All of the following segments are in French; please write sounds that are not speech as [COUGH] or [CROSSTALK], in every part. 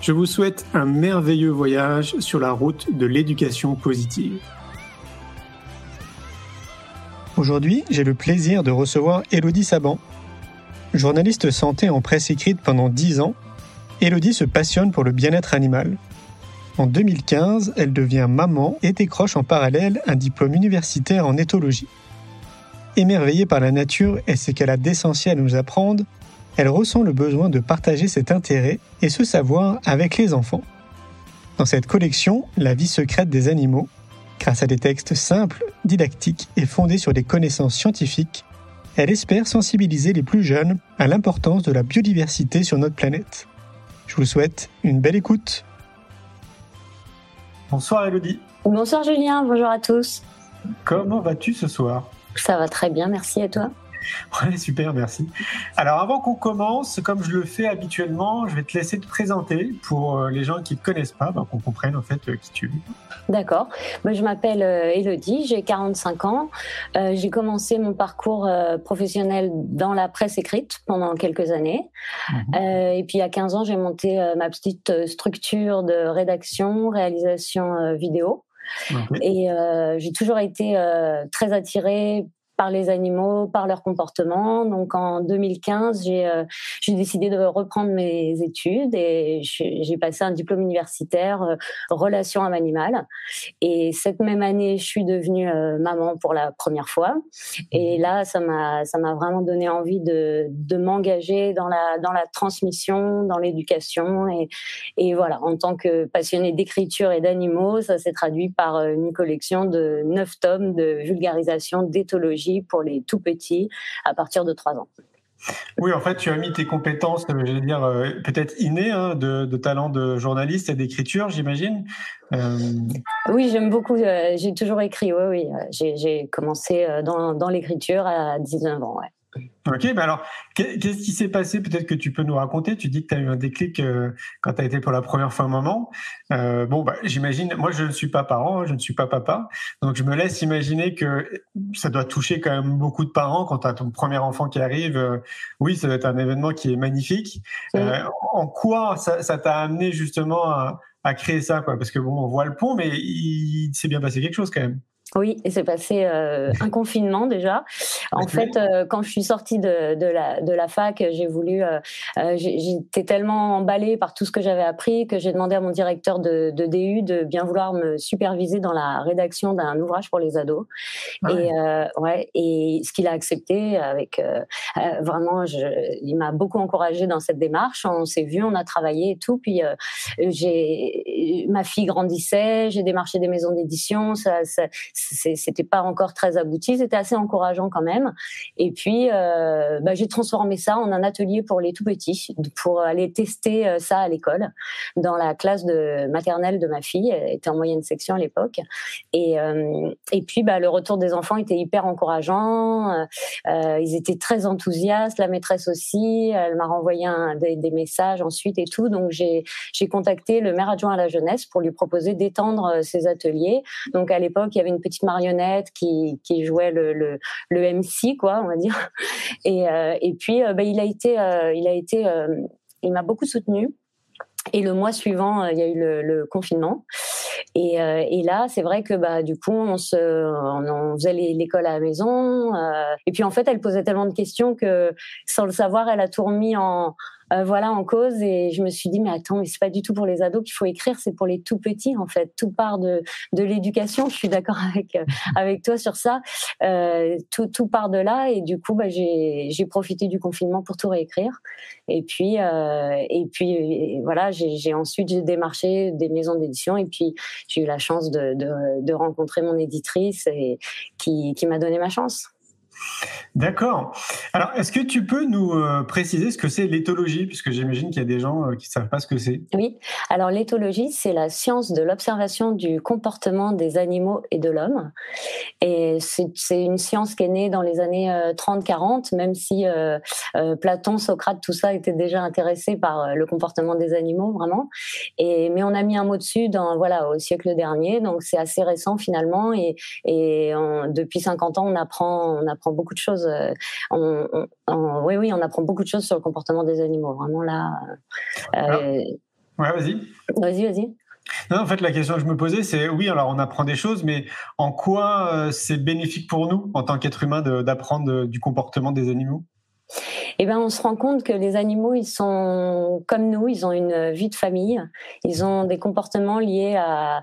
Je vous souhaite un merveilleux voyage sur la route de l'éducation positive. Aujourd'hui, j'ai le plaisir de recevoir Elodie Saban. Journaliste santé en presse écrite pendant 10 ans, Elodie se passionne pour le bien-être animal. En 2015, elle devient maman et décroche en parallèle un diplôme universitaire en éthologie. Émerveillée par la nature et ce qu'elle a d'essentiel à nous apprendre, elle ressent le besoin de partager cet intérêt et ce savoir avec les enfants. Dans cette collection, La vie secrète des animaux, Grâce à des textes simples, didactiques et fondés sur des connaissances scientifiques, elle espère sensibiliser les plus jeunes à l'importance de la biodiversité sur notre planète. Je vous souhaite une belle écoute. Bonsoir Elodie. Bonsoir Julien, bonjour à tous. Comment vas-tu ce soir? Ça va très bien, merci et toi? [LAUGHS] Ouais, super, merci. Alors avant qu'on commence, comme je le fais habituellement, je vais te laisser te présenter pour euh, les gens qui ne te connaissent pas, ben, qu'on comprenne en fait euh, qui tu es. D'accord. Moi, je m'appelle euh, Elodie, j'ai 45 ans. j'ai commencé mon parcours professionnel dans la presse écrite pendant quelques années. Mhm. et puis, à 15 ans, j'ai monté ma petite structure de rédaction, réalisation vidéo. Et j'ai toujours été très attirée par les animaux, par leur comportement. Donc en 2015, euh, j'ai décidé de reprendre mes études et j'ai passé un diplôme universitaire euh, relation à animal. Et cette même année, je suis devenue euh, maman pour la première fois. Et mmh. là, ça m'a ça m'a vraiment donné envie de, de m'engager dans la dans la transmission, dans l'éducation et et voilà, en tant que passionnée d'écriture et d'animaux, ça s'est traduit par une collection de neuf tomes de vulgarisation d'éthologie pour les tout petits à partir de 3 ans. Oui, en fait, tu as mis tes compétences, euh, je dire, euh, peut-être innées hein, de, talent de journaliste et d'écriture, j'imagine. Euh, oui, j'aime beaucoup. j'ai toujours écrit, oui, oui. J'ai commencé dans, dans l'écriture à 19 ans, ouais. Ok, mais alors, qu'est-ce qui s'est passé? Peut-être que tu peux nous raconter. Tu dis que tu as eu un déclic euh, quand tu as été pour la première fois maman. Euh, bon, bah, j'imagine, moi je ne suis pas parent, je ne suis pas papa. Donc je me laisse imaginer que ça doit toucher quand même beaucoup de parents quand tu as ton premier enfant qui arrive. Euh, oui, ça doit être un événement qui est magnifique. en quoi ça t'a amené justement à, à, créer ça quoi? Parce que bon, on voit le pont, mais il s'est bien passé quelque chose quand même. Oui, et c'est passé euh, un confinement déjà. En fait, euh, quand je suis sortie de, de, la, de la fac, j'ai voulu, euh, euh j'étais tellement emballée par tout ce que j'avais appris que j'ai demandé à mon directeur de, de, DU de bien vouloir me superviser dans la rédaction d'un ouvrage pour les ados. Ah et ouais, et ce qu'il a accepté avec vraiment, je, il m'a beaucoup encouragée dans cette démarche. On s'est vu, on a travaillé et tout. Puis j'ai, ma fille grandissait, j'ai démarché des maisons d'édition. ça, ça c'était pas encore très abouti, c'était assez encourageant quand même. Et puis, euh, bah, j'ai transformé ça en un atelier pour les tout petits, pour aller tester euh, ça à l'école, dans la classe de maternelle de ma fille. Elle était en moyenne section à l'époque. Et, euh, et puis, bah, le retour des enfants était hyper encourageant. Ils étaient très enthousiastes, la maîtresse aussi. Elle m'a renvoyé des, messages ensuite et tout. Donc, j'ai contacté le maire adjoint à la jeunesse pour lui proposer d'étendre ces ateliers. Donc, à l'époque, il y avait une petite marionnette qui, jouait le, MC, quoi, on va dire. Et, euh, puis, euh, bah, il a été, euh, il a été, il m'a beaucoup soutenu. Et le mois suivant, il y a eu le confinement. Et, et, là, c'est vrai que bah du coup, on se, on, faisait l'école à la maison. et puis en fait, elle posait tellement de questions que, sans le savoir, elle a tout remis en euh, voilà en cause. Et je me suis dit mais attends mais c'est pas du tout pour les ados qu'il faut écrire c'est pour les tout petits en fait tout part de de l'éducation. Je suis d'accord [LAUGHS] avec euh, avec toi sur ça. Euh, tout tout part de là. Et du coup bah, j'ai j'ai profité du confinement pour tout réécrire. Et puis euh, et puis voilà j'ai ensuite démarché des maisons d'édition. Et puis j'ai eu la chance de, rencontrer mon éditrice et qui m'a donné ma chance. D'accord. Alors, est-ce que tu peux nous euh, préciser ce que c'est l'éthologie, puisque j'imagine qu'il y a des gens euh, qui ne savent pas ce que c'est Oui. Alors, l'éthologie, c'est la science de l'observation du comportement des animaux et de l'homme. Et c'est une science qui est née dans les années 30-40, euh, même si Platon, Socrate, tout ça était déjà intéressé par le comportement des animaux, vraiment. Et, mais on a mis un mot dessus dans, voilà, au siècle dernier, donc c'est assez récent finalement. Et, depuis 50 ans, on apprend, on apprend beaucoup de choses. Euh, oui, oui, on apprend beaucoup de choses sur le comportement des animaux. Vraiment là. Euh, ouais, vas-y. Vas-y, vas-y. Non, en fait, la question que je me posais, c'est oui, alors on apprend des choses, mais en quoi euh, c'est bénéfique pour nous, en tant qu'être humain, d'apprendre du comportement des animaux? Eh ben, on se rend compte que les animaux, ils sont comme nous, ils ont une vie de famille, ils ont des comportements liés à,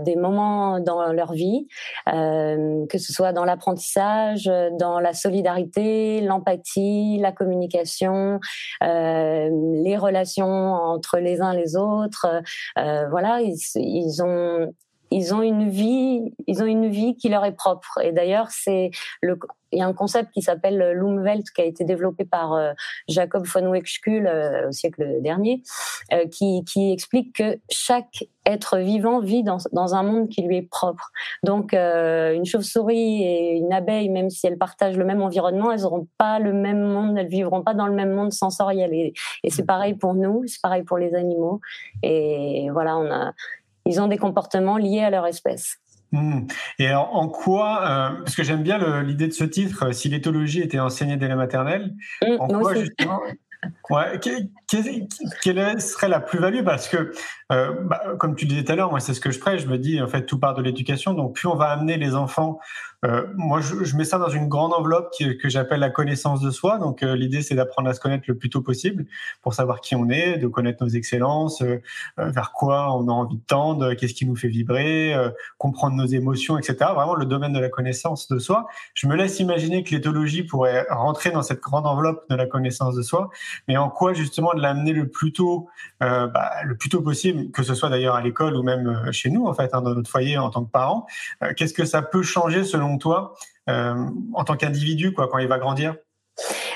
des moments dans leur vie, euh, que ce soit dans l'apprentissage, dans la solidarité, l'empathie, la communication, euh, les relations entre les uns les autres. Euh, voilà, ils ont ils ont une vie, ils ont une vie qui leur est propre. Et d'ailleurs, c'est le, il y a un concept qui s'appelle l'Umwelt qui a été développé par euh, Jacob von Wechskull euh, au siècle dernier, euh, qui, qui explique que chaque être vivant vit dans, dans un monde qui lui est propre. Donc, une chauve-souris et une abeille, même si elles partagent le même environnement, elles n'auront pas le même monde, elles vivront pas dans le même monde sensoriel. Et, et c'est pareil pour nous, c'est pareil pour les animaux. Et voilà, on a ils ont des comportements liés à leur espèce. Hmm. Et en quoi, euh, parce que j'aime bien l'idée de ce titre, euh, si l'éthologie était enseignée dès la maternelle, hmm, en quoi justement, ouais, quelle serait la plus-value? Parce que, euh, bah, comme tu disais tout à l'heure, moi c'est ce que je prêche, je me dis en fait tout part de l'éducation, donc plus on va amener les enfants euh, moi, je, mets ça dans une grande enveloppe que j'appelle la connaissance de soi. Donc, euh, l'idée, c'est d'apprendre à se connaître le plus tôt possible pour savoir qui on est, de connaître nos excellences, vers quoi on a envie de tendre, qu'est-ce qui nous fait vibrer, comprendre nos émotions, etc. Vraiment, le domaine de la connaissance de soi. Je me laisse imaginer que l'éthologie pourrait rentrer dans cette grande enveloppe de la connaissance de soi, mais en quoi justement de l'amener le plus tôt, bah, le plus tôt possible, que ce soit d'ailleurs à l'école ou même chez nous, en fait, hein, dans notre foyer en tant que parents. Qu'est-ce que ça peut changer selon toi, euh, en tant qu'individu, quoi, quand il va grandir?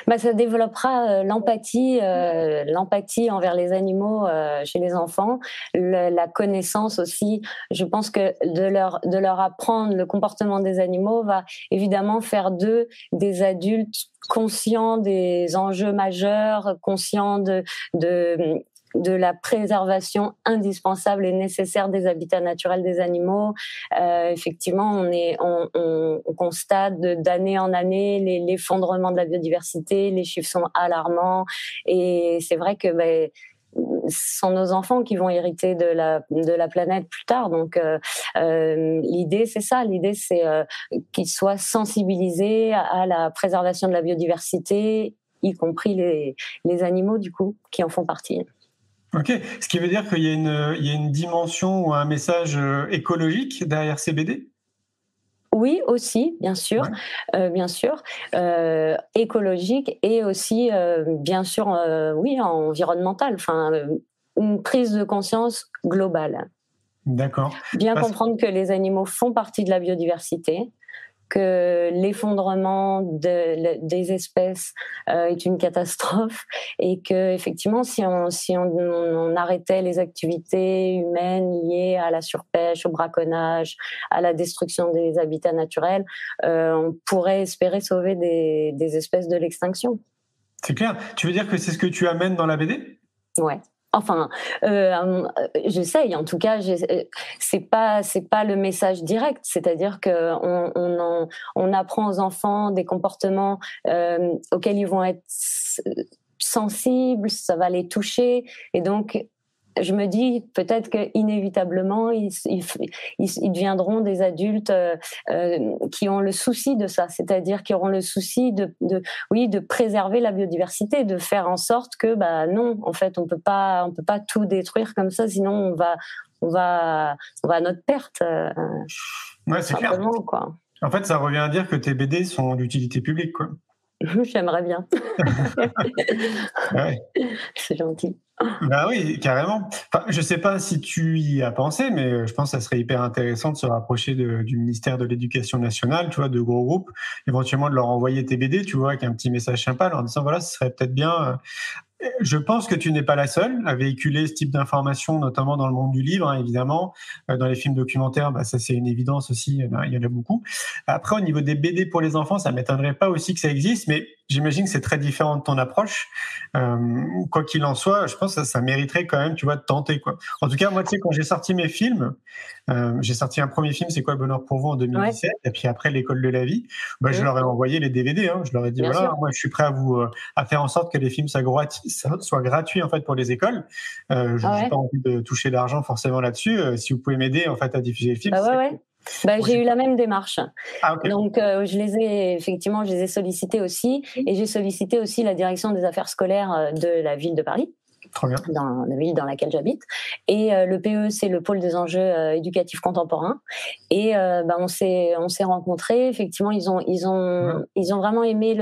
Bah, ça développera euh, l'empathie, euh, l'empathie envers les animaux chez les enfants, la connaissance aussi. Je pense que de leur de leur apprendre le comportement des animaux va évidemment faire d'eux des adultes conscients des enjeux majeurs, conscients de de de la préservation indispensable et nécessaire des habitats naturels des animaux. Euh, effectivement, on, est, on, on, constate d'année en année l'effondrement de la biodiversité, les chiffres sont alarmants et c'est vrai que ben, ce sont nos enfants qui vont hériter de la de la planète plus tard. Donc euh, euh l'idée c'est ça, l'idée c'est euh, qu'ils soient sensibilisés à, la préservation de la biodiversité, y compris les les animaux du coup qui en font partie. Ok, ce qui veut dire qu'il y, a une dimension ou un message euh, écologique derrière ces BD oui, aussi, bien sûr, euh, bien sûr, euh, écologique et aussi, bien sûr, oui, environnemental. Enfin, une prise de conscience globale. D'accord. Bien comprendre que les animaux font partie de la biodiversité, que l'effondrement de, des espèces euh, est une catastrophe [LAUGHS] et que effectivement si on si on, on, arrêtait les activités humaines liées à la surpêche, au braconnage, à la destruction des habitats naturels, euh, on pourrait espérer sauver des, des espèces de l'extinction. C'est clair. Tu veux dire que c'est ce que tu amènes dans la BD Ouais. Enfin, euh, j'essaye. En tout cas, euh, c'est pas c'est pas le message direct. C'est-à-dire que on, on, on, apprend aux enfants des comportements euh, auxquels ils vont être sensibles, ça va les toucher, et donc je me dis peut-être que inévitablement ils, ils, ils, deviendront des adultes euh, euh, qui ont le souci de ça, c'est-à-dire qui auront le souci de, de, oui, de préserver la biodiversité, de faire en sorte que, bah non, en fait, on peut pas, on peut pas tout détruire comme ça, sinon on va, on va, on va à notre perte. Euh, ouais, c'est clair. Quoi. En fait, ça revient à dire que tes BD sont d'utilité publique, quoi. [LAUGHS] J'aimerais bien. [LAUGHS] [LAUGHS] C'est gentil. Bah oui, carrément. Enfin, je sais pas si tu y as pensé, mais euh, je pense que ça serait hyper intéressant de se rapprocher du ministère de l'Éducation nationale, tu vois, de gros groupes, éventuellement de leur envoyer tes BD, tu vois, avec un petit message sympa, en disant voilà, ce serait peut-être bien euh, je pense que tu n'es pas la seule à véhiculer ce type d'informations, notamment dans le monde du livre, hein, évidemment. Euh, dans les films documentaires, bah, ça c'est une évidence aussi, il y en a beaucoup. Après, au niveau des BD pour les enfants, ça m'étonnerait pas aussi que ça existe, mais j'imagine que c'est très différent de ton approche. Euh, quoi qu'il en soit, je pense que ça, mériterait quand même, tu vois, de tenter. Quoi. En tout cas, moi, tu sais, quand j'ai sorti mes films, euh, j'ai sorti un premier film, c'est quoi Bonheur pour vous en 2017, et puis après l'école de la vie, bah, je leur ai envoyé les DVD. Hein. Je leur ai dit voilà, moi, je suis prêt à vous à faire en sorte que les films soient soit gratuit en fait pour les écoles. Euh, je n'ai ah pas envie de toucher d'argent forcément là-dessus. Euh, si vous pouvez m'aider en fait à diffuser le film. Bah ouais, bah, j'ai eu la même démarche. Ah, Donc, euh, je les ai effectivement, je les ai sollicités aussi, et j'ai sollicité aussi la direction des affaires scolaires de la ville de Paris. Dans la ville dans laquelle j'habite. Et euh, le PE, c'est le pôle des enjeux euh, éducatifs contemporains. Et euh, bah, on s'est on s'est rencontrés. Effectivement, ils ont ils ont ils ont vraiment aimé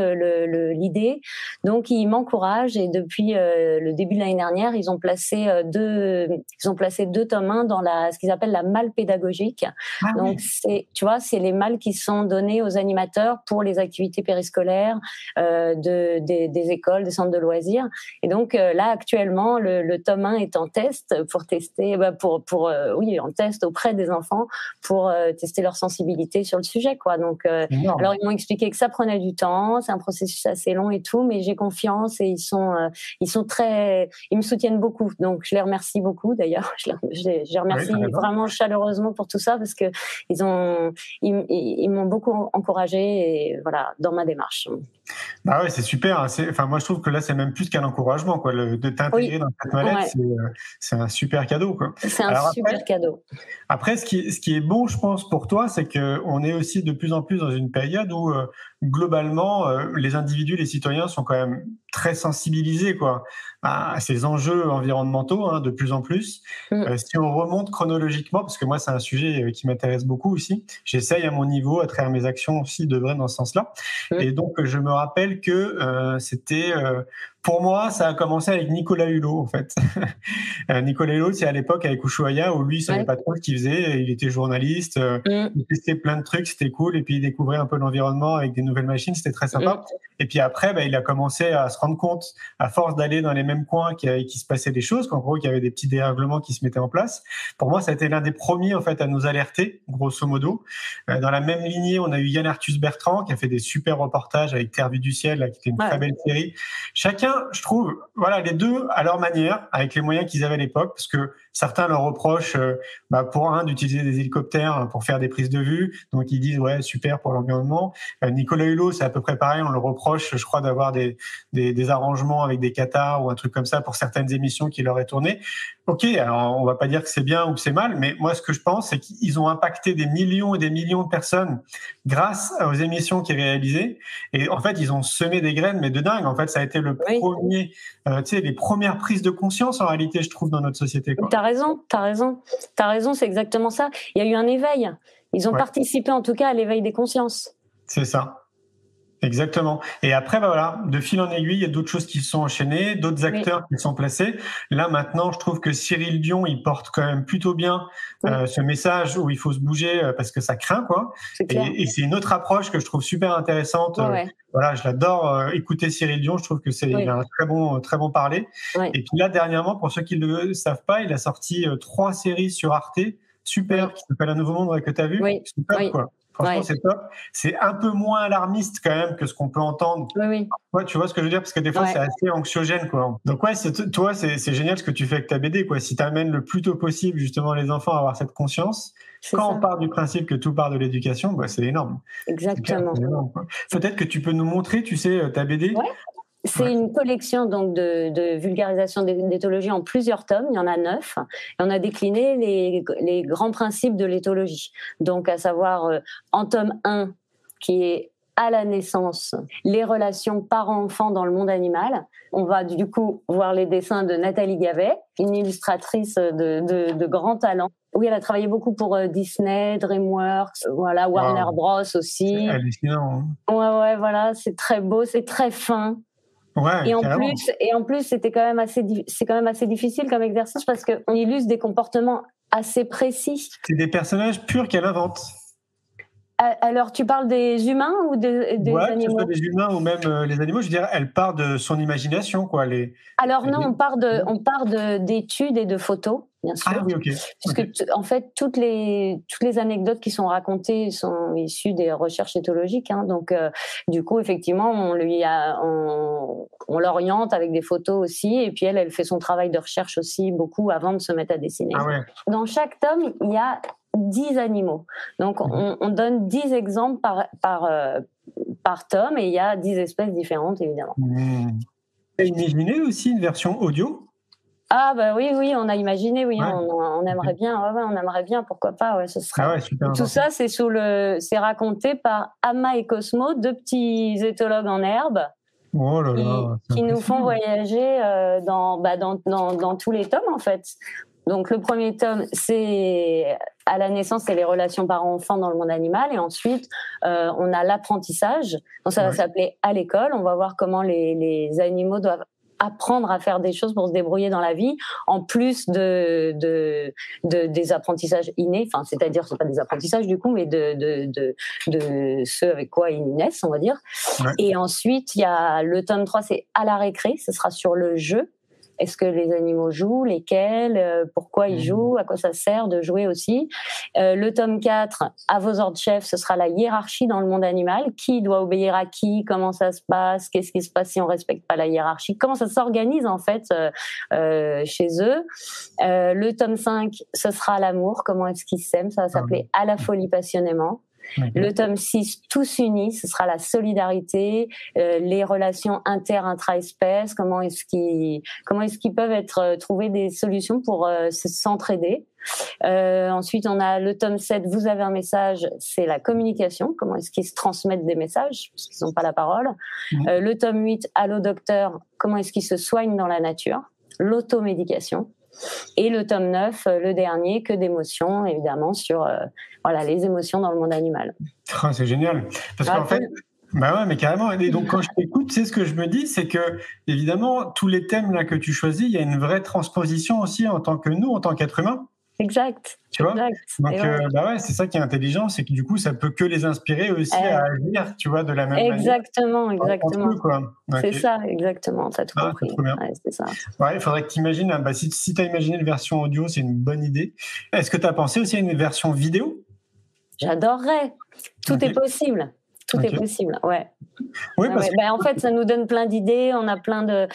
l'idée. Le, Donc ils m'encouragent et depuis le début de l'année dernière, ils ont placé deux ils ont placé deux tomes 1 dans la ce qu'ils appellent la malle pédagogique. Ah Donc c'est tu vois c'est les malles qui sont données aux animateurs pour les activités périscolaires de des, des écoles, des centres de loisirs. Et donc là actuellement le, tome 1 est en test pour tester, bah, pour, pour euh, oui, en test auprès des enfants pour euh, tester leur sensibilité sur le sujet, quoi. Donc, euh, alors ils m'ont expliqué que ça prenait du temps, c'est un processus assez long et tout, mais j'ai confiance et ils sont, ils sont très, ils me soutiennent beaucoup. Donc, je les remercie beaucoup. D'ailleurs, [LAUGHS] je, les, remercie vraiment chaleureusement pour tout ça parce que ils ont, ils, m'ont beaucoup encouragé et voilà dans ma démarche. Bah ouais, c'est super. Hein. Enfin, moi, je trouve que là, c'est même plus qu'un encouragement, quoi. Le, de t'intégrer dans cette mallette, euh, c'est un super cadeau, quoi. C'est un super cadeau. Après, ce qui, ce qui est bon, je pense, pour toi, c'est que on est aussi de plus en plus dans une période où euh, globalement, euh, les individus, les citoyens sont quand même très sensibilisés quoi, à, ces enjeux environnementaux hein, de plus en plus. Mm. Euh, si on remonte chronologiquement, parce que moi c'est un sujet euh, qui m'intéresse beaucoup aussi, j'essaye à mon niveau, à travers mes actions aussi, de vrai dans ce sens-là. Mm. Et donc je me rappelle que c'était pour moi, ça a commencé avec Nicolas Hulot, en fait. [LAUGHS] Nicolas Hulot, c'est à l'époque avec Ushuaïa, où lui, il savait pas trop ce qu'il faisait. Il était journaliste, mm. il testait plein de trucs, c'était cool. Et puis, il découvrait un peu l'environnement avec des nouvelles machines, c'était très sympa. Et puis après, bah, il a commencé à se rendre compte, à force d'aller dans les mêmes coins, qu'il se passait des choses, qu'en gros, qu'il y avait des petits dérèglements qui se mettaient en place. Pour moi, ça a été l'un des premiers, en fait, à nous alerter, grosso modo. Euh, dans la même lignée, on a eu Yann Arthus Bertrand, qui a fait des super reportages avec Terre vue du ciel, qui était une très belle série. Chacun, je trouve, voilà, les deux à leur manière, avec les moyens qu'ils avaient à l'époque, parce que certains leur reprochent, euh, bah, pour un, d'utiliser des hélicoptères pour faire des prises de vue. Donc, ils disent, ouais, super pour l'environnement. Euh, Nicolas Hulot, c'est à peu près pareil. On le reproche, je crois, d'avoir des, des, des, arrangements avec des cathares ou un truc comme ça pour certaines émissions qui leur est tourné. Ok, alors on va pas dire que c'est bien ou que c'est mal, mais moi, ce que je pense, c'est qu'ils ont impacté des millions et des millions de personnes grâce aux émissions qu'ils réalisaient. Et en fait, ils ont semé des graines, mais de dingue. En fait, ça a été le premier, euh, tu sais, les premières prises de conscience en réalité, je trouve, dans notre société. T'as raison, t'as raison, t'as raison, c'est exactement ça. Il y a eu un éveil. Ils ont participé en tout cas à l'éveil des consciences. C'est ça. Exactement. Et après, bah voilà, de fil en aiguille, il y a d'autres choses qui se sont enchaînées, d'autres acteurs qui sont placés. Là, maintenant, je trouve que Cyril Dion, il porte quand même plutôt bien euh, ce message où il faut se bouger euh, parce que ça craint, quoi. Et, et c'est une autre approche que je trouve super intéressante. Euh, voilà, je l'adore écouter Cyril Dion. Je trouve que c'est un très bon, très bon parler. Et puis là, dernièrement, pour ceux qui ne le savent pas, il a sorti trois séries sur Arte, super, qui s'appelle Un Nouveau Monde que tu as vu. Super, quoi. Franchement, c'est top. C'est un peu moins alarmiste quand même que ce qu'on peut entendre. Oui, oui. Ouais, tu vois ce que je veux dire? Parce que des fois, c'est assez anxiogène. Quoi. Donc, ouais, toi, c'est génial ce que tu fais avec ta BD. Quoi. Si tu amènes le plus tôt possible justement les enfants à avoir cette conscience, quand on part du principe que tout part de l'éducation, bah, c'est énorme. Exactement. Peut-être que tu peux nous montrer, tu sais, ta BD. C'est une collection donc de, vulgarisation d'éthologie en plusieurs tomes. Il y en a neuf. Et on a décliné les, grands principes de l'éthologie. Donc, à savoir euh, en tome 1, qui est à la naissance, les relations parents-enfants dans le monde animal. On va du coup voir les dessins de Nathalie Gavet, une illustratrice de, de, grand talent. Oui, elle a travaillé beaucoup pour euh, Disney, DreamWorks, voilà, Warner Bros aussi. Hallucinant. Hein. Ouais, ouais, voilà, c'est très beau, c'est très fin. Ouais, et en plus, et en plus, c'était quand même assez, c'est quand même assez difficile comme exercice parce qu'on illustre des comportements assez précis. C'est des personnages purs qu'elle invente. Alors, tu parles des humains ou des, des ouais, animaux que ce soit des humains ou même euh, les animaux, je veux dire, elle part de son imagination, quoi. Les, Alors non, on part de, on part d'études et de photos, bien sûr. Ah oui, ok. Parce que en fait, toutes les toutes les anecdotes qui sont racontées sont issues des recherches éthologiques. Hein, donc, euh, du coup, effectivement, on lui a, on, on l'oriente avec des photos aussi, et puis elle, elle fait son travail de recherche aussi beaucoup avant de se mettre à dessiner. Ah ouais. Dans chaque tome, il y a 10 animaux. Donc, mhm. on, donne 10 exemples par, par, euh, par tome et il y a 10 espèces différentes, évidemment. Mmh. imaginé aussi une version audio ah bah oui oui on a imaginé oui on, aimerait bien on aimerait bien pourquoi pas ouais ce serait ah tout ça c'est sous le c'est raconté par Ama et Cosmo deux petits éthologues en herbe oh qui, nous font voyager euh, dans, bah, dans, dans, dans, tous les tomes en fait donc le premier tome, c'est à la naissance, c'est les relations parents-enfants dans le monde animal, et ensuite euh, on a l'apprentissage. Donc ça va s'appeler à l'école. On va voir comment les, les, animaux doivent apprendre à faire des choses pour se débrouiller dans la vie, en plus de, de, de des apprentissages innés, enfin c'est-à-dire c'est pas des apprentissages du coup, mais de, de, de, de ceux avec quoi ils naissent, on va dire. Et ensuite il y a le tome 3, c'est à la récré, ce sera sur le jeu. Est-ce que les animaux jouent? Lesquels? Euh, Pourquoi ils mmh. jouent? À quoi ça sert de jouer aussi? Euh, Le tome 4, à vos ordres chefs, ce sera la hiérarchie dans le monde animal. Qui doit obéir à qui? Comment ça se passe? Qu'est-ce qui se passe si on respecte pas la hiérarchie? Comment ça s'organise en fait euh, chez eux? Le tome 5, ce sera l'amour. Comment est-ce qu'ils s'aiment? Ça va s'appeler À la folie passionnément. Le tome 6, tous unis, ce sera la solidarité, euh, les relations inter-intra-espèces, comment est-ce qu'ils comment est-ce qu'ils peuvent être euh, trouver des solutions pour euh, s'entraider. ensuite, on a le tome 7, vous avez un message, c'est la communication, comment est-ce qu'ils se transmettent des messages, parce qu'ils n'ont pas la parole. le tome 8, Allô docteur, comment est-ce qu'ils se soignent dans la nature, l'automédication. Et le tome 9, euh, le dernier, que d'émotions, évidemment, sur euh, voilà, les émotions dans le monde animal. Ah, c'est génial. Parce qu'en fait, bah ouais, mais carrément. Et donc, quand je t'écoute, c'est ce que je me dis, c'est que, évidemment, tous les thèmes là que tu choisis, il y a une vraie transposition aussi en tant que nous, en tant qu'être humain. Exact. Tu vois? Donc, euh, bah ouais, c'est ça qui est intelligent, c'est que du coup, ça peut que les inspirer aussi eh à agir, tu vois, de la même exactement, manière. Exactement, exactement. C'est ça, exactement. T'as tout ah, compris. c'est ça. Ouais, il faudrait que tu imagines, bah, si, si tu as imaginé une version audio, c'est une bonne idée. Est-ce que tu as pensé aussi à une version vidéo? J'adorerais. Tout est possible. Tout est possible, ouais. Oui, parce ben, en fait, ça nous donne plein d'idées, on a plein de,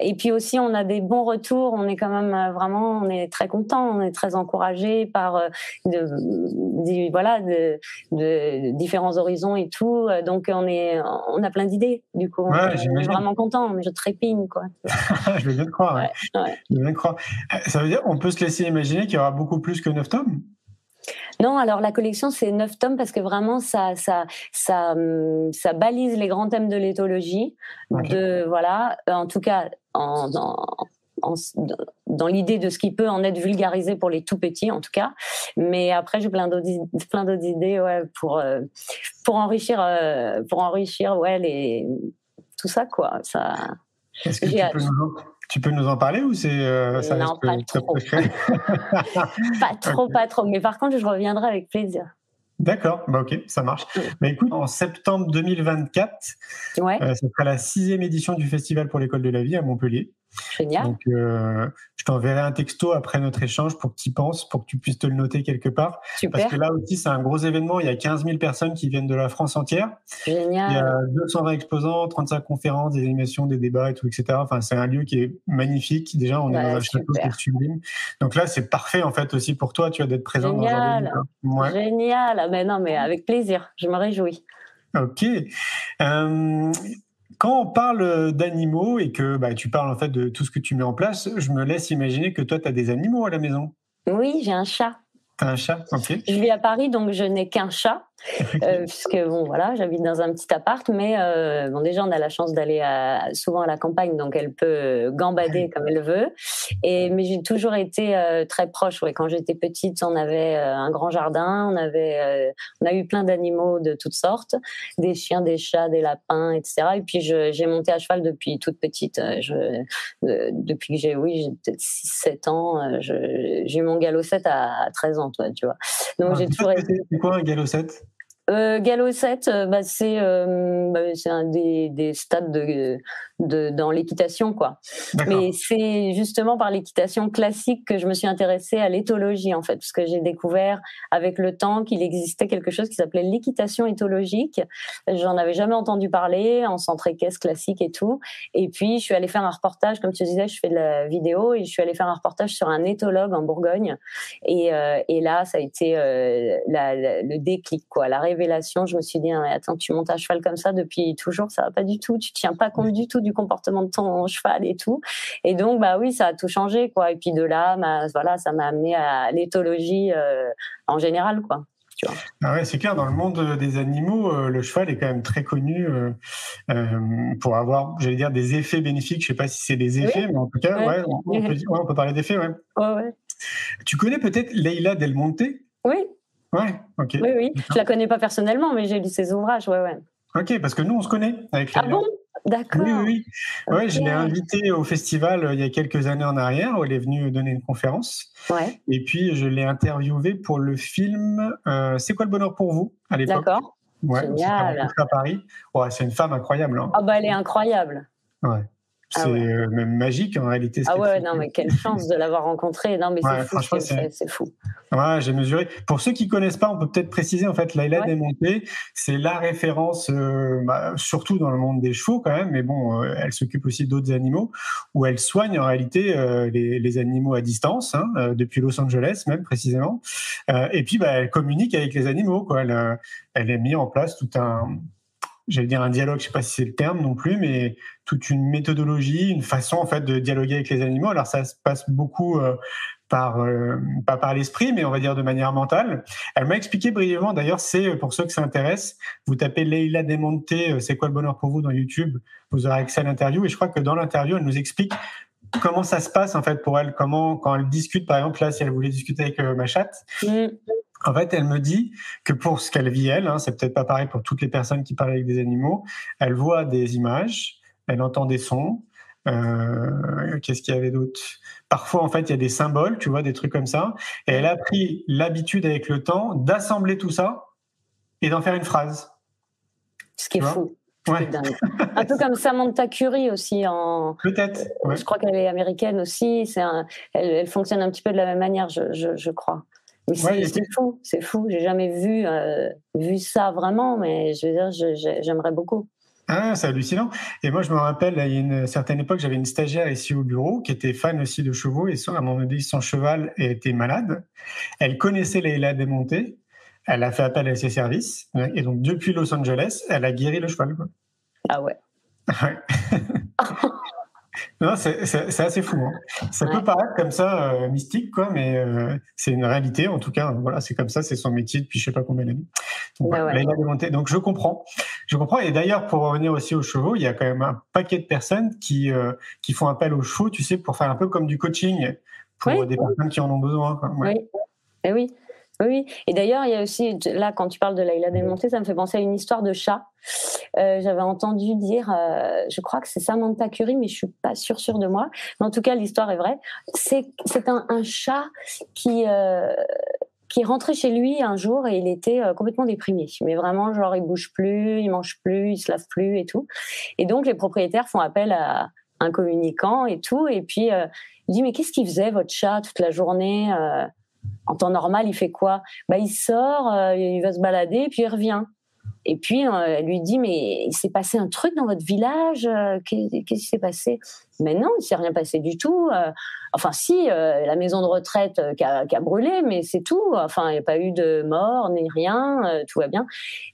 et puis aussi on a des bons retours. On est quand même euh, vraiment, on est très content, on est très encouragé par euh, de, voilà de, de, différents horizons et tout. Donc on est, on a plein d'idées. Du coup, on est vraiment content. Je trépigne quoi. [LAUGHS] je vais bien te croire. Je vais bien te croire. Ça veut dire, on peut se laisser imaginer qu'il y aura beaucoup plus que 9 tomes? Non, alors la collection c'est neuf tomes parce que vraiment ça ça ça hum, ça balise les grands thèmes de l'éthologie. De voilà, en tout cas en, dans l'idée de ce qui peut en être vulgarisé pour les tout petits en tout cas. Mais après j'ai plein d'autres plein d'autres idées ouais pour euh, pour enrichir euh, pour enrichir ouais les tout ça quoi. Ça. Est-ce que tu peux nous tu peux nous en parler ou c'est euh, ça Non, [LAUGHS] [LAUGHS] pas trop. pas trop, pas trop. Mais par contre, je reviendrai avec plaisir. D'accord, bah ok, ça marche. Mais écoute, en septembre 2024, ouais. euh, ça sera la sixième édition du Festival pour l'école de la vie à Montpellier. Génial. Donc, euh, je t'enverrai un texto après notre échange pour que tu y penses, pour que tu puisses te le noter quelque part. Super. Parce que là aussi, c'est un gros événement. Il y a 15 000 personnes qui viennent de la France entière. Génial. Il y a 220 exposants, 35 conférences, des animations, des débats et tout, etc. Enfin, c'est un lieu qui est magnifique. Déjà, on est dans un château qui est sublime. Donc là, c'est parfait, en fait, aussi pour toi, tu as d'être présent Génial. dans un Génial. Ah, mais non, mais avec plaisir. Je me réjouis. Ok. Euh, Quand on parle d'animaux et que bah, tu parles en fait de tout ce que tu mets en place, je me laisse imaginer que toi, tu as des animaux à la maison. Oui, j'ai un chat. T'as un chat, ok. Je vis à Paris, donc je n'ai qu'un chat. Euh, puisque bon voilà, j'habite dans un petit appart, mais euh, bon déjà on a la chance d'aller souvent à la campagne, donc elle peut gambader comme elle veut. Et mais j'ai toujours été euh, très proche. Ouais, quand j'étais petite, on avait un grand jardin, on avait, on a eu plein d'animaux de toutes sortes, des chiens, des chats, des lapins, etc. Et puis j'ai monté à cheval depuis toute petite. Je, depuis que j'ai oui, j'ai peut-être 6-7 ans. j'ai eu mon galopette à, à 13 ans, toi, tu vois. Donc ah, j'ai toujours été. C'est quoi un galopette euh, Gallo 7, euh, bah, c'est euh, bah, un des, des, stades de, de, dans l'équitation, quoi. Mais c'est justement par l'équitation classique que je me suis intéressée à l'éthologie, en fait, parce que j'ai découvert avec le temps qu'il existait quelque chose qui s'appelait l'équitation éthologique. J'en avais jamais entendu parler en centre équestre classique et tout. Et puis, je suis allée faire un reportage, comme tu disais, je fais de la vidéo et je suis allée faire un reportage sur un éthologue en Bourgogne. Et, euh, et là, ça a été la, le déclic, quoi, la révélation, je me suis dit, ah, attends, tu montes à cheval comme ça depuis toujours, ça va pas du tout, tu tiens pas compte du tout du comportement de ton cheval et tout. Et donc, bah oui, ça a tout changé, quoi. Et puis de là, voilà, ça m'a amené à l'éthologie euh, en général, quoi. Ah ouais, c'est clair, dans le monde des animaux, euh, le cheval est quand même très connu euh, pour avoir, j'allais dire, des effets bénéfiques. Je sais pas si c'est des effets, mais en tout cas, ouais. on, peut, on, peut, parler d'effets, ouais. ouais. Tu connais peut-être Leila Del Monte? Oui. Ouais, ok. Oui, oui. Je la connais pas personnellement, mais j'ai lu ses ouvrages, ouais, ouais. Ok, parce que nous, on se connaît avec Ah bon? D'accord. Oui, oui. Ouais, je l'ai invitée au festival euh, il y a quelques années en arrière, où elle est venue donner une conférence. Ouais. Et puis, je l'ai interviewée pour le film euh, C'est quoi le bonheur pour vous à l'époque? D'accord. Ouais, Génial. à Paris. Ouais, c'est une femme incroyable. Hein. Ah bah elle est incroyable. Ouais. Ah c'est euh, même magique en réalité. ah ouais, non, mais quelle chance de l'avoir rencontré. Non, mais c'est fou. C'est fou. Ouais, j'ai mesuré. Pour ceux qui connaissent pas, on peut peut-être préciser en fait, Laila ouais. Desmonté, c'est la référence, euh, bah, surtout dans le monde des chevaux quand même, mais bon, euh, elle s'occupe aussi d'autres animaux, où elle soigne en réalité les, les, animaux à distance, hein, depuis Los Angeles même précisément. et puis, bah, elle communique avec les animaux. Quoi. Elle, elle a mis en place tout un j'allais dire un dialogue, je sais pas si c'est le terme non plus, mais toute une méthodologie, une façon en fait de dialoguer avec les animaux. Alors ça se passe beaucoup euh, par euh, pas par l'esprit, mais on va dire de manière mentale. Elle m'a expliqué brièvement. D'ailleurs, c'est pour ceux que ça intéresse, vous tapez Leila Demonte, euh, c'est quoi le bonheur pour vous dans YouTube, vous aurez accès à l'interview. Et je crois que dans l'interview, elle nous explique comment ça se passe en fait pour elle, comment quand elle discute par exemple là, si elle voulait discuter avec ma chatte. Mm. En fait, elle me dit que pour ce qu'elle vit, elle, hein, c'est peut-être pas pareil pour toutes les personnes qui parlent avec des animaux, elle voit des images, elle entend des sons. Euh, Qu'est-ce qu'il y avait d'autre? Parfois, en fait, il y a des symboles, tu vois, des trucs comme ça. Et elle a pris l'habitude avec le temps d'assembler tout ça et d'en faire une phrase. Ce qui est fou. Ouais. un peu comme Samantha Curie aussi. En... Peut-être. Ouais. Je crois qu'elle est américaine aussi. Un... Elle, elle, fonctionne un petit peu de la même manière, je, je, je crois c'est fou, c'est fou. J'ai jamais vu, euh, vu ça vraiment, mais je veux dire, j'aimerais beaucoup. Ah, c'est hallucinant. Et moi, je me rappelle, il y a une certaine époque, j'avais une stagiaire ici au bureau qui était fan aussi de chevaux et à un moment donné, son cheval était malade. Elle connaissait Leila Desmontés. Elle a fait appel à ses services. Et donc, depuis Los Angeles, elle a guéri le cheval. Ah ouais. [LAUGHS] ouais. [LAUGHS] Non, c'est assez fou. Hein. Ça peut paraître comme ça euh, mystique, quoi, mais euh, c'est une réalité. En tout cas, voilà, c'est comme ça, c'est son métier depuis je sais pas combien d'années. Donc, ouais, Donc, je comprends, je comprends. Et d'ailleurs, pour revenir aussi aux chevaux, il y a quand même un paquet de personnes qui euh, qui font appel aux chevaux, tu sais, pour faire un peu comme du coaching pour des personnes qui en ont besoin. Oui. Et oui. Oui, et d'ailleurs, il y a aussi, là, quand tu parles de Laïla Desmontés, ça me fait penser à une histoire de chat. Euh, J'avais entendu dire, euh, je crois que c'est Samantha Curie, mais je suis pas sûre sûre de moi. Mais en tout cas, l'histoire est vraie. C'est un, chat qui euh, qui est chez lui un jour et il était euh, complètement déprimé. Mais vraiment, genre, il bouge plus, il mange plus, il se lave plus et tout. Et donc, les propriétaires font appel à un communicant et tout. Et puis, il dit, mais qu'est-ce qu'il faisait, votre chat, toute la journée en temps normal, il fait quoi? Bah, il sort, il va se balader, puis il revient. Et puis, euh, elle lui dit, mais il s'est passé un truc dans votre village euh, Qu'est-ce qui s'est passé? Mais non, il s'est rien passé du tout. enfin, si, la maison de retraite qui a, qui, a, brûlé, mais c'est tout. Enfin, il n'y a pas eu de mort ni rien, tout va bien.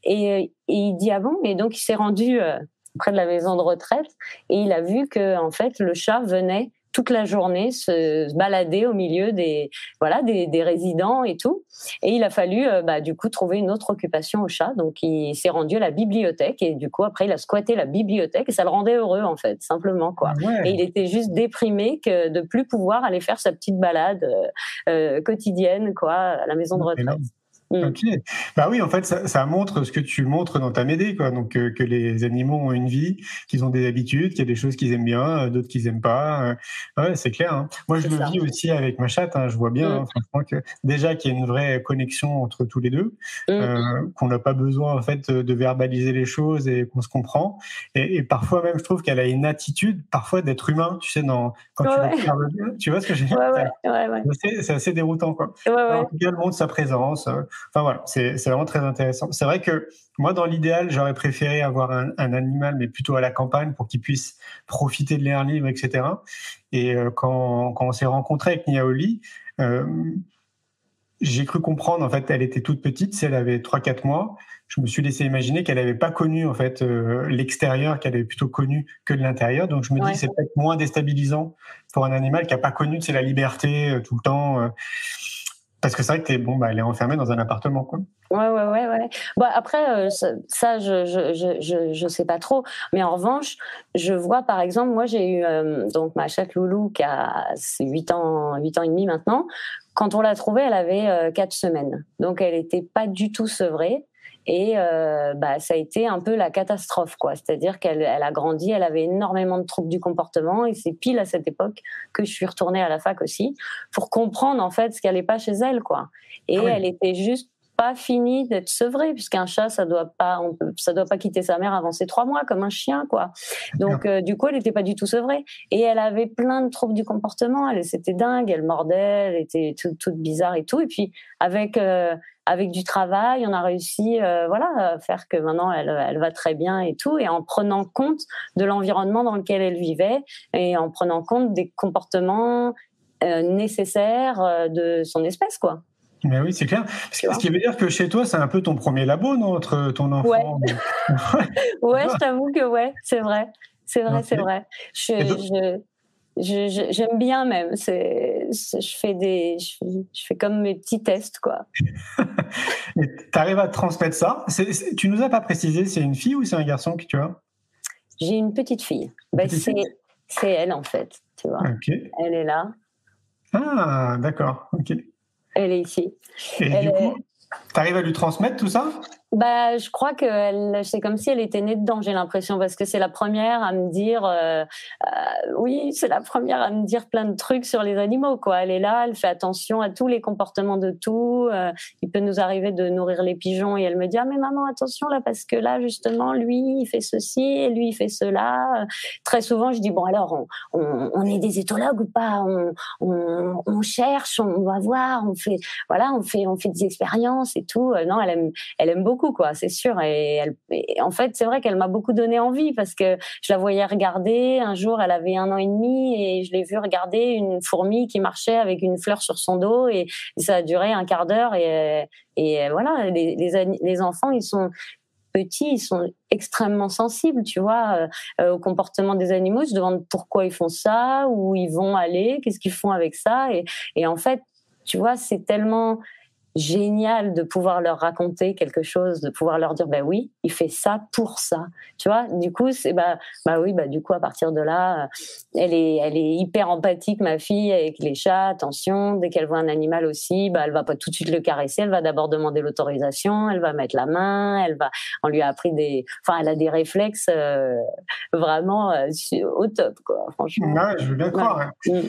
Et, et il dit, ah bon? Et donc, il s'est rendu près de la maison de retraite, et il a vu que en fait le chat venait toute la journée se, balader au milieu des voilà des, des, résidents et tout. Et il a fallu euh, bah, du coup trouver une autre occupation au chat. Donc il s'est rendu à la bibliothèque et du coup après il a squatté la bibliothèque et ça le rendait heureux en fait simplement quoi. Ah et il était juste déprimé que de plus pouvoir aller faire sa petite balade euh, euh quotidienne quoi à la maison de retraite. Mm. Ok. Bah oui, en fait, ça, ça, montre ce que tu montres dans ta médée, quoi. Donc euh, que les animaux ont une vie, qu'ils ont des habitudes, qu'il y a des choses qu'ils aiment bien, euh, d'autres qu'ils aiment pas. Euh, ouais, c'est clair. Hein. Moi, je le vis aussi avec ma chatte. Hein, je vois bien, mm. hein, franchement, que déjà qu'il y a une vraie connexion entre tous les deux, mm. euh, qu'on n'a pas besoin en fait de verbaliser les choses et qu'on se comprend. Et, et, parfois même, je trouve qu'elle a une attitude, parfois d'être humain. Tu sais, dans quand tu, tu vois ce que j'ai ouais, ouais, ouais, C'est assez déroutant, quoi. en tout cas, elle montre sa présence. Enfin voilà, c'est vraiment très intéressant. C'est vrai que moi, dans l'idéal, j'aurais préféré avoir un, animal, mais plutôt à la campagne, pour qu'il puisse profiter de l'air libre, etc. Et euh, quand, on s'est rencontré avec Niaoli, euh, j'ai cru comprendre, en fait, elle était toute petite, si elle avait 3-4 mois. Je me suis laissé imaginer qu'elle n'avait pas connu en fait euh, l'extérieur, qu'elle avait plutôt connu que de l'intérieur. Donc je me dis c'est peut-être moins déstabilisant pour un animal qui n'a pas connu c'est la liberté tout le temps. Parce que c'est vrai que es, bon, bah, elle est enfermée dans un appartement, quoi. Ouais, ouais, ouais, ouais. Bah, après, euh, ça, je, je, je, je, sais pas trop. Mais en revanche, je vois, par exemple, moi, j'ai eu euh, donc ma chatte Loulou qui a 8 ans, 8 ans et demi maintenant. Quand on l'a trouvée, elle avait 4 euh, semaines. Donc, elle était pas du tout sevrée. Et euh, bah, ça a été un peu la catastrophe, quoi. C'est-à-dire qu'elle elle a grandi, elle avait énormément de troubles du comportement, et c'est pile à cette époque que je suis retournée à la fac aussi pour comprendre en fait ce qui allait pas chez elle, quoi. Et ah elle était juste pas finie d'être sevrée puisqu'un chat ça doit pas on peut, ça doit pas quitter sa mère avant ses trois mois comme un chien quoi. Donc euh, du coup elle n'était pas du tout sevrée. Et elle avait plein de troubles du comportement. Elle c'était dingue. Elle mordait elle était toute, bizarre et tout. Et puis avec euh, avec du travail, on a réussi, euh, voilà, à faire que maintenant elle, elle va très bien et tout, et en prenant compte de l'environnement dans lequel elle vivait et en prenant compte des comportements euh, nécessaires euh, de son espèce, quoi. Mais oui, c'est clair. Ce, qui veut dire que chez toi, c'est un peu ton premier labo, non, entre ton enfant. Ouais, [LAUGHS] ouais je t'avoue que ouais, c'est vrai, c'est vrai, c'est vrai. Je, je, j'aime bien même. C'est, je fais des, je, fais comme mes petits tests, quoi. [LAUGHS] [LAUGHS] tu arrives à transmettre ça. tu nous as pas précisé, c'est une fille ou c'est un garçon que tu as? J'ai une petite fille. Ben, c'est, c'est elle en fait, tu vois. Elle est là. Ah, d'accord. Ok. Elle est ici. Et du coup, tu arrives à lui transmettre tout ça? Bah, je crois que c'est comme si elle était née dedans, j'ai l'impression, parce que c'est la première à me dire, euh, euh, oui, c'est la première à me dire plein de trucs sur les animaux, quoi. Elle est là, elle fait attention à tous les comportements de tout. Euh, il peut nous arriver de nourrir les pigeons et elle me dit, ah mais maman, attention là, parce que là justement, lui, il fait ceci et lui, il fait cela. Très souvent, je dis bon alors, on, est des éthologues ou pas? On, on, on, cherche, on va voir, on fait, voilà, on fait, on fait des expériences et tout. non, elle aime, elle aime beaucoup quoi, c'est sûr. Et, en fait, c'est vrai qu'elle m'a beaucoup donné envie parce que je la voyais regarder. Un jour, elle avait un an et demi et je l'ai vue regarder une fourmi qui marchait avec une fleur sur son dos et, ça a duré un quart d'heure. Et, et voilà, les, les, enfants, ils sont petits, ils sont extrêmement sensibles, tu vois, euh, au comportement des animaux. Ils se pourquoi ils font ça, où ils vont aller, qu'est-ce qu'ils font avec ça. Et, et en fait, tu vois, c'est tellement génial de pouvoir leur raconter quelque chose, de pouvoir leur dire, ben oui, il fait ça pour ça. Tu vois, du coup, c'est bah, bah oui, bah du coup, à partir de là, euh, elle est, elle est hyper empathique, ma fille, avec les chats. Attention, dès qu'elle voit un animal aussi, bah elle va pas tout de suite le caresser, elle va d'abord demander l'autorisation, elle va mettre la main, elle va, on lui a appris des, enfin, elle a des réflexes euh, vraiment euh, au top, quoi. Franchement. Ouais, je veux bien croire. Hein. Mm.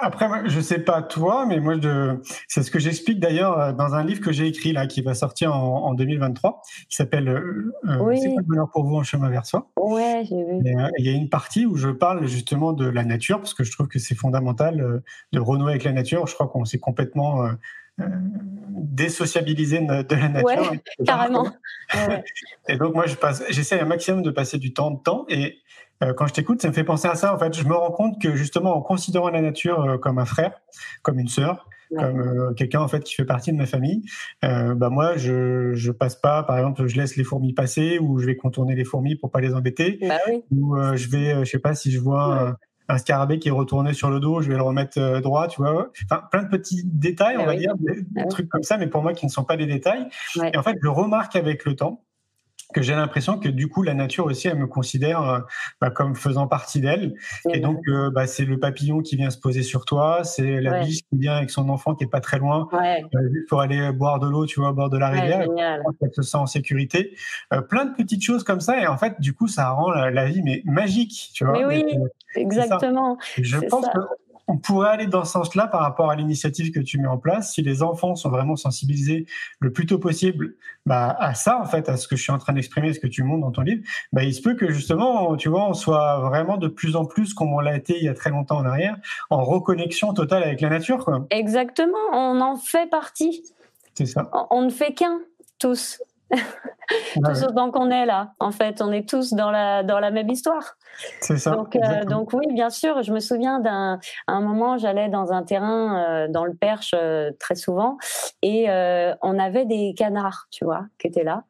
Après, je sais pas toi, mais moi, je... c'est ce que j'explique d'ailleurs dans un livre que j'ai écrit là, qui va sortir en, 2023, qui s'appelle euh, euh, C'est quoi le bonheur pour vous en chemin vers soi? Ouais, j'ai vu. Euh, il y a une partie où je parle justement de la nature, parce que je trouve que c'est fondamental de renouer avec la nature. Je crois qu'on s'est complètement désociabilisé de la nature. Ouais, [LAUGHS] carrément. [LAUGHS] et donc moi, je passe, j'essaie un maximum de passer du temps de temps et quand je t'écoute, ça me fait penser à ça. En fait, je me rends compte que justement, en considérant la nature comme un frère, comme une sœur, comme euh, quelqu'un en fait qui fait partie de ma famille, euh, bah moi je je passe pas, par exemple, je laisse les fourmis passer ou je vais contourner les fourmis pour pas les embêter, Bah oui. ou euh, je vais, je sais pas si je vois un, un scarabée qui est retourné sur le dos, je vais le remettre droit, tu vois. Enfin, plein de petits détails, on Ah va oui. dire, des, Ah oui. trucs comme ça, mais pour moi qui ne sont pas des détails. Ouais. Et en fait, je remarque avec le temps que j'ai l'impression que du coup la nature aussi elle me considère euh, bah, comme faisant partie d'elle et donc euh, bah, c'est le papillon qui vient se poser sur toi c'est la Ouais. biche qui vient avec son enfant qui est pas très loin Ouais, euh, pour aller boire de l'eau tu vois au bord de la ouais, rivière génial. elle se sent en sécurité Euh, plein de petites choses comme ça et en fait du coup ça rend la, la vie mais magique tu vois Mais oui, Et, Exactement. je pense ça. Qu'on pourrait aller dans ce sens-là par rapport à l'initiative que tu mets en place. Si les enfants sont vraiment sensibilisés le plus tôt possible bah, à ça, en fait, à ce que je suis en train d'exprimer, ce que tu montres dans ton livre, bah, il se peut que justement, tu vois, on soit vraiment de plus en plus, comme on l'a été il y a très longtemps en arrière, en reconnexion totale avec la nature. quoi. Exactement, on en fait partie. C'est ça. On- On ne fait qu'un, tous. Ouais, tous autant qu'on est là. En fait, on est tous dans la, dans la même histoire. C'est ça. Donc, euh, donc oui, bien sûr. Je me souviens d'un un moment, j'allais dans un terrain euh, dans le Perche euh, très souvent, et on avait des canards, tu vois, qui étaient là.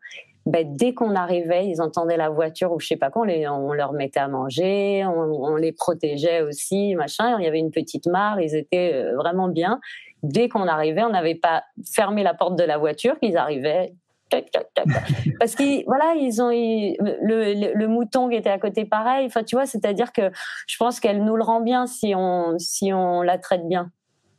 Ben, dès qu'on arrivait, ils entendaient la voiture ou je sais pas quoi, on, les, on leur mettait à manger, on, on les protégeait aussi, machin. Il y avait une petite mare, ils étaient vraiment bien. Dès qu'on arrivait, on n'avait pas fermé la porte de la voiture, qu'ils arrivaient. [LAUGHS] Parce qu'ils, voilà, ils ont ils- le, le, le mouton qui était à côté, pareil. Enfin, tu vois, c'est-à-dire que je pense qu'elle nous le rend bien si on si on la traite bien.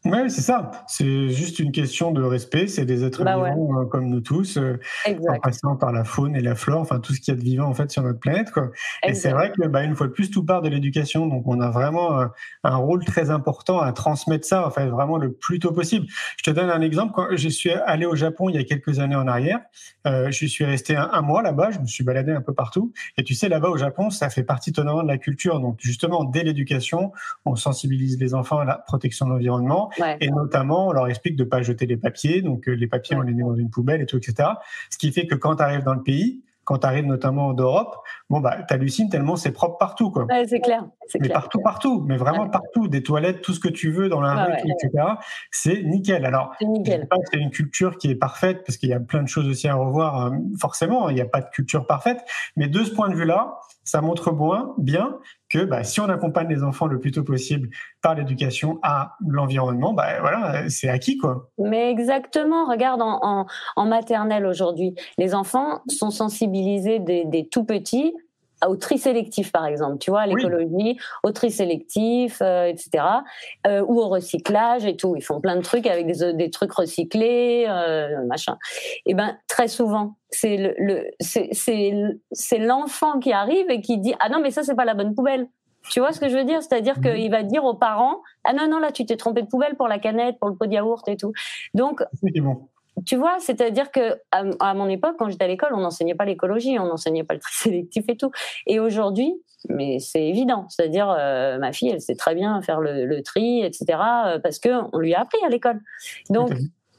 Ouais, c'est ça. C'est juste une question de respect. C'est des êtres Bah vivants euh, comme nous tous, euh, en passant par la faune et la flore, enfin tout ce qu'il y a de vivant en fait sur notre planète. Quoi. Et c'est vrai que, bah, une fois de plus, tout part de l'éducation. Donc, on a vraiment euh, un rôle très important à transmettre ça, enfin, vraiment le plus tôt possible. Je te donne un exemple. Quand je suis allé au Japon il y a quelques années en arrière, euh, je suis resté un, un mois là-bas. Je me suis baladé un peu partout. Et tu sais, là-bas au Japon, ça fait partie totalement de la culture. Donc, justement, dès l'éducation, on sensibilise les enfants à la protection de l'environnement. Ouais. Et notamment, on leur explique de pas jeter les papiers. Donc, euh, les papiers, on les met dans une poubelle et tout, etc. Ce qui fait que quand tu arrives dans le pays, quand tu arrives notamment d'Europe, bon, bah, t'hallucines tellement c'est propre partout, quoi. Ouais, c'est clair. Mais clair. partout, partout, mais vraiment Ouais. partout, des toilettes, tout ce que tu veux dans la rue, ouais. etc. C'est nickel. Alors, C'est une culture qui est parfaite, parce qu'il y a plein de choses aussi à revoir. euh, Forcément, il n'y a pas de culture parfaite. Mais de ce point de vue-là, ça montre bien, bien que bah, si on accompagne les enfants le plus tôt possible par l'éducation à l'environnement, bah, voilà, c'est acquis, quoi. Mais exactement, regarde en, en, en maternelle aujourd'hui, les enfants sont sensibilisés des, des tout petits au tri sélectif par exemple, tu vois, à Oui. l'écologie, au tri sélectif, euh, etc., euh, ou au recyclage et tout. Ils font plein de trucs avec des, des trucs recyclés, euh, machin. Et ben très souvent, c'est le, le c'est l'enfant qui arrive et qui dit ah non mais ça c'est pas la bonne poubelle. Tu vois ce que je veux dire? C'est-à-dire Mhm. qu'il va dire aux parents ah non non là tu t'es trompé de poubelle pour la canette, pour le pot de yaourt et tout. Donc bon. Tu vois, c'est-à-dire que à, mon époque, quand j'étais à l'école, on n'enseignait pas l'écologie, on n'enseignait pas le tri [LAUGHS] sélectif et tout. Et aujourd'hui, mais c'est évident, c'est-à-dire euh, ma fille, elle sait très bien faire le, tri, etc. euh, parce que on lui a appris à l'école. Donc.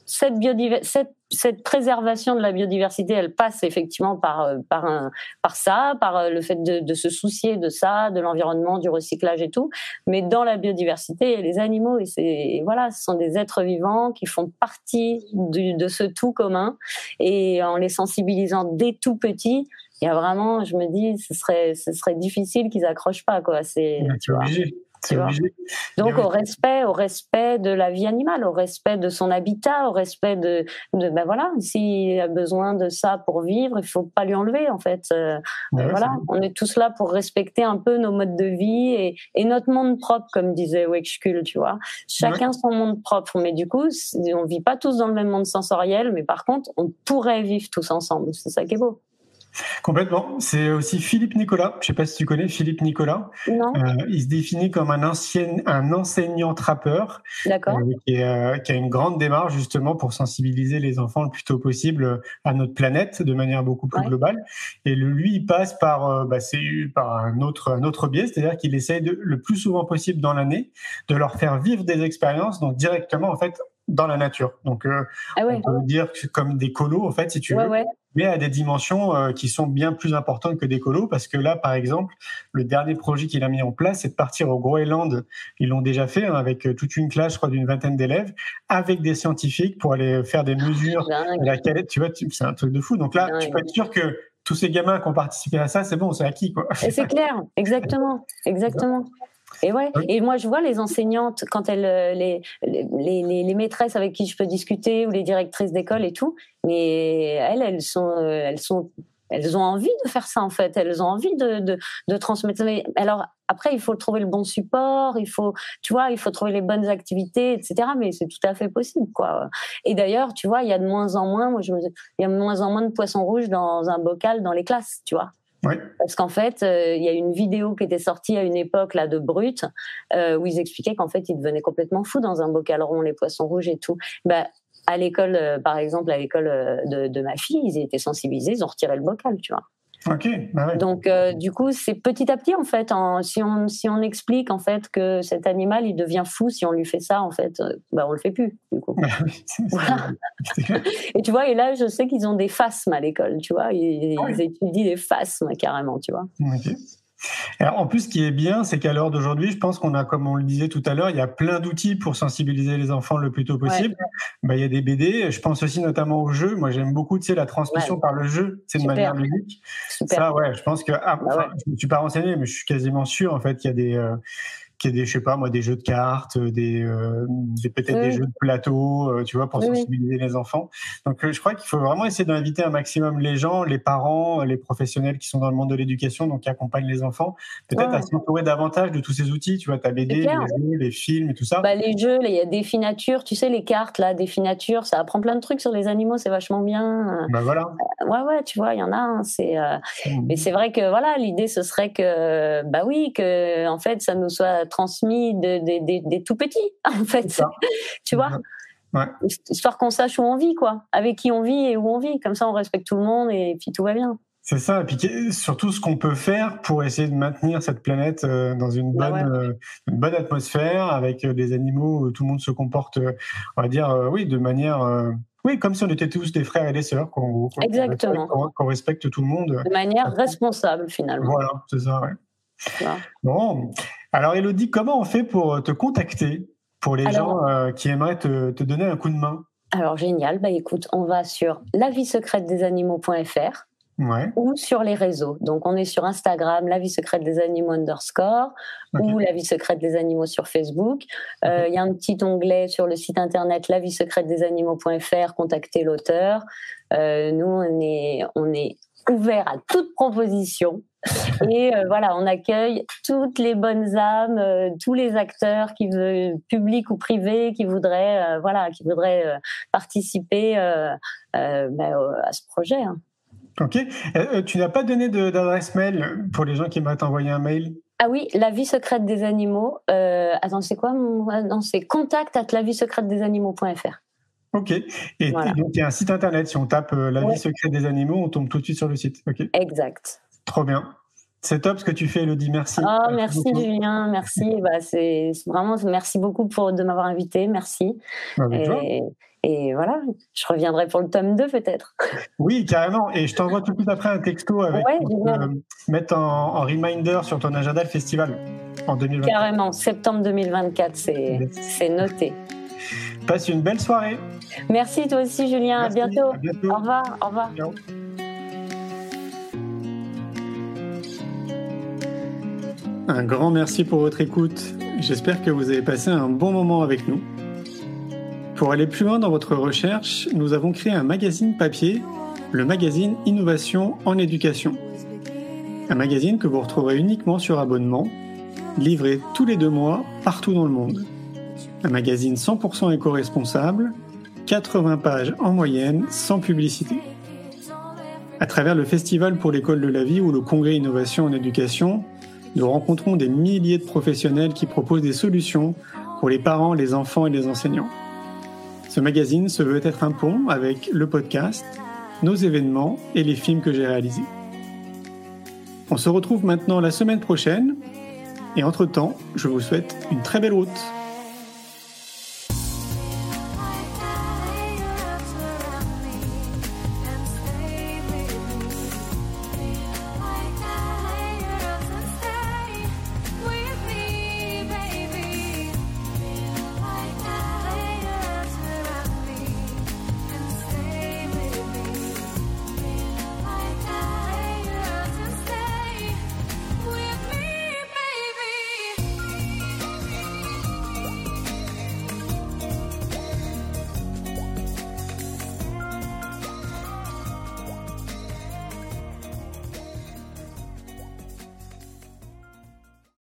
Cette, biodiver- cette, cette préservation de la biodiversité, elle passe effectivement par, euh, par, un, par ça, par euh, le fait de, de se soucier de ça, de l'environnement, du recyclage et tout. Mais dans la biodiversité, il y a les animaux et voilà, ce sont des êtres vivants qui font partie du- de ce tout commun. Et en les sensibilisant dès tout petits, il y a vraiment, je me dis, ce serait, ce serait difficile qu'ils accrochent pas quoi. C'est tu C'est vois. Tu vois. Donc au respect, au respect de la vie animale, au respect de son habitat, au respect de, de ben voilà, s'il a besoin de ça pour vivre, il faut pas lui enlever en fait. Euh, Ouais, voilà, on est tous là pour respecter un peu nos modes de vie et, et notre monde propre, comme disait Wexkull, tu vois. Chacun son monde propre, mais du coup, on vit pas tous dans le même monde sensoriel, mais par contre, on pourrait vivre tous ensemble. C'est ça qui est beau. Complètement. C'est aussi Philippe Nicolas. Je sais pas si tu connais Philippe Nicolas. Non, Euh, il se définit comme un ancien, un enseignant trappeur d'accord. euh, qui, euh, qui a une grande démarche justement pour sensibiliser les enfants le plus tôt possible à notre planète de manière beaucoup plus Ouais. globale. Et le, lui, il passe par, euh, bah, c'est par un autre, un autre biais, c'est-à-dire qu'il essaye de, le plus souvent possible dans l'année de leur faire vivre des expériences, donc directement en fait dans la nature. Donc, euh, Ah ouais, on peut dire que comme des colos en fait, si tu ouais, veux. ouais. mais à des dimensions euh, qui sont bien plus importantes que d'écolo, parce que là, par exemple, le dernier projet qu'il a mis en place, c'est de partir au Groenland. Ils l'ont déjà fait hein, avec euh, toute une classe, je crois, d'une vingtaine d'élèves, avec des scientifiques pour aller faire des mesures. La tu vois, c'est un truc de fou. Donc là, tu peux être sûr que tous ces gamins qui ont participé à ça, c'est bon, c'est acquis. Quoi. c'est clair, exactement, exactement. Et ouais. Et moi, je vois les enseignantes quand elles, euh, les, les, les, maîtresses avec qui je peux discuter ou les directrices d'école et tout, mais elles, elles sont, euh, elles sont, elles ont envie de faire ça en fait. Elles ont envie de, de, de transmettre. Mais alors après, il faut trouver le bon support, il faut, tu vois, il faut trouver les bonnes activités, etc. Mais c'est tout à fait possible, quoi. Et d'ailleurs, tu vois, il y a de moins en moins, moi, je il y a de moins en moins de poissons rouges dans un bocal dans les classes, tu vois. Parce qu'en fait, euh, il y a une vidéo qui était sortie à une époque là de Brut euh, où ils expliquaient qu'en fait ils devenaient complètement fous dans un bocal rond, les poissons rouges et tout. Bah, à l'école, euh, par exemple, à l'école de, de, ma fille, ils étaient sensibilisés, ils ont retiré le bocal, tu vois. Ok. Bah Donc euh, du coup, c'est petit à petit en fait. si on si on explique en fait que cet animal il devient fou si on lui fait ça en fait, euh, bah on le fait plus du coup. voilà. [LAUGHS] et tu vois, et là je sais qu'ils ont des phasmes à l'école, tu vois, ils, ah étudient des phasmes carrément, tu vois. Alors, en plus, ce qui est bien, c'est qu'à l'heure d'aujourd'hui, je pense qu'on a, comme on le disait tout à l'heure, il y a plein d'outils pour sensibiliser les enfants le plus tôt possible. Bah, il y a des BD. Je pense aussi notamment au jeu. Moi, j'aime beaucoup, tu sais, la transmission par le jeu. C'est de manière ludique. Ça, ouais, je pense que, ah, bah je ne suis pas renseigné, mais je suis quasiment sûr, en fait, qu'il y a des, euh, qu'il y ait des, je sais pas moi, des jeux de cartes, des, euh, peut-être des jeux de plateau, euh, tu vois, pour sensibiliser les enfants. Donc, euh, je crois qu'il faut vraiment essayer d'inviter un maximum les gens, les parents, les professionnels qui sont dans le monde de l'éducation, donc qui accompagnent les enfants, peut-être à s'entourer davantage de tous ces outils. Tu vois, ta BD, les jeux, les films et tout ça. Bah, les jeux, il y a des nature, tu sais, les cartes là, des nature, ça apprend plein de trucs sur les animaux, c'est vachement bien. Bah voilà. ouais, ouais, tu vois, il y en a. Hein, c'est, mmh. mais c'est vrai que voilà, l'idée ce serait que, bah oui, que en fait, ça nous soit transmis des tout petits, [LAUGHS] en fait. [LAUGHS] tu vois Histoire qu'on sache où on vit, quoi. Avec qui on vit et où on vit. Comme ça, on respecte tout le monde et puis tout va bien. C'est ça, et puis surtout ce qu'on peut faire pour essayer de maintenir cette planète euh, dans une bah bonne, euh, une bonne atmosphère, avec euh, des animaux où tout le monde se comporte, on va dire, oui, de manière, oui, comme si on était tous des frères et des sœurs, qu'on respecte, tout le monde. De manière responsable, finalement. Voilà, c'est ça, ouais. Bon, alors Elodie, comment on fait pour te contacter pour les gens euh, qui aimeraient te, donner un coup de main? Alors génial, bah écoute, on va sur la vie secrète des animaux.fr ou sur les réseaux. Donc on est sur Instagram, la vie secrète des animaux underscore ou la vie secrète des animaux sur Facebook. Euh, il y a un petit onglet sur le site internet la vie secrète des animaux.fr, contacter l'auteur. Euh, nous on est on est ouvert à toute proposition. Et euh, voilà, on accueille toutes les bonnes âmes, euh, tous les acteurs qui veulent, publics ou privés, qui voudraient, euh, voilà, qui voudraient participer bah, à ce projet. Hein. Ok. tu n'as pas donné d'adresse mail pour les gens qui m'ont envoyé un mail? Ah oui, la vie secrète des animaux. attends, c'est quoi Non, c'est contact at la vie secrète des animaux.fr. Ok. Et donc, il y a un site internet. Si on tape La vie secrète des animaux, on tombe tout de suite sur le site. Ok. Exact. Trop bien. C'est top ce que tu fais, Elodie. Merci. Oh, merci, Julien. Merci. Bah, c'est vraiment merci beaucoup pour de m'avoir invité. Merci. et, voilà, je reviendrai pour le tome 2 peut-être. Oui, carrément. Et je t'envoie tout de suite après un texto avec euh, mettre en, reminder sur ton agenda le festival en 2024. Carrément, septembre 2024, c'est noté. Passe une belle soirée. Merci toi aussi, Julien. À, bientôt. Au revoir. Au revoir. Un grand merci pour votre écoute. J'espère que vous avez passé un bon moment avec nous. Pour aller plus loin dans votre recherche, nous avons créé un magazine papier, le magazine Innovation en éducation. Un magazine que vous retrouverez uniquement sur abonnement, livré tous les deux mois partout dans le monde. Un magazine 100% éco-responsable, 80 pages en moyenne, sans publicité. À travers le Festival pour l'école de la vie ou le Congrès Innovation en éducation, nous rencontrons des milliers de professionnels qui proposent des solutions pour les parents, les enfants et les enseignants. Ce magazine se veut être un pont avec le podcast, nos événements et les films que j'ai réalisés. On se retrouve maintenant la semaine prochaine et entre-temps, je vous souhaite une très belle route.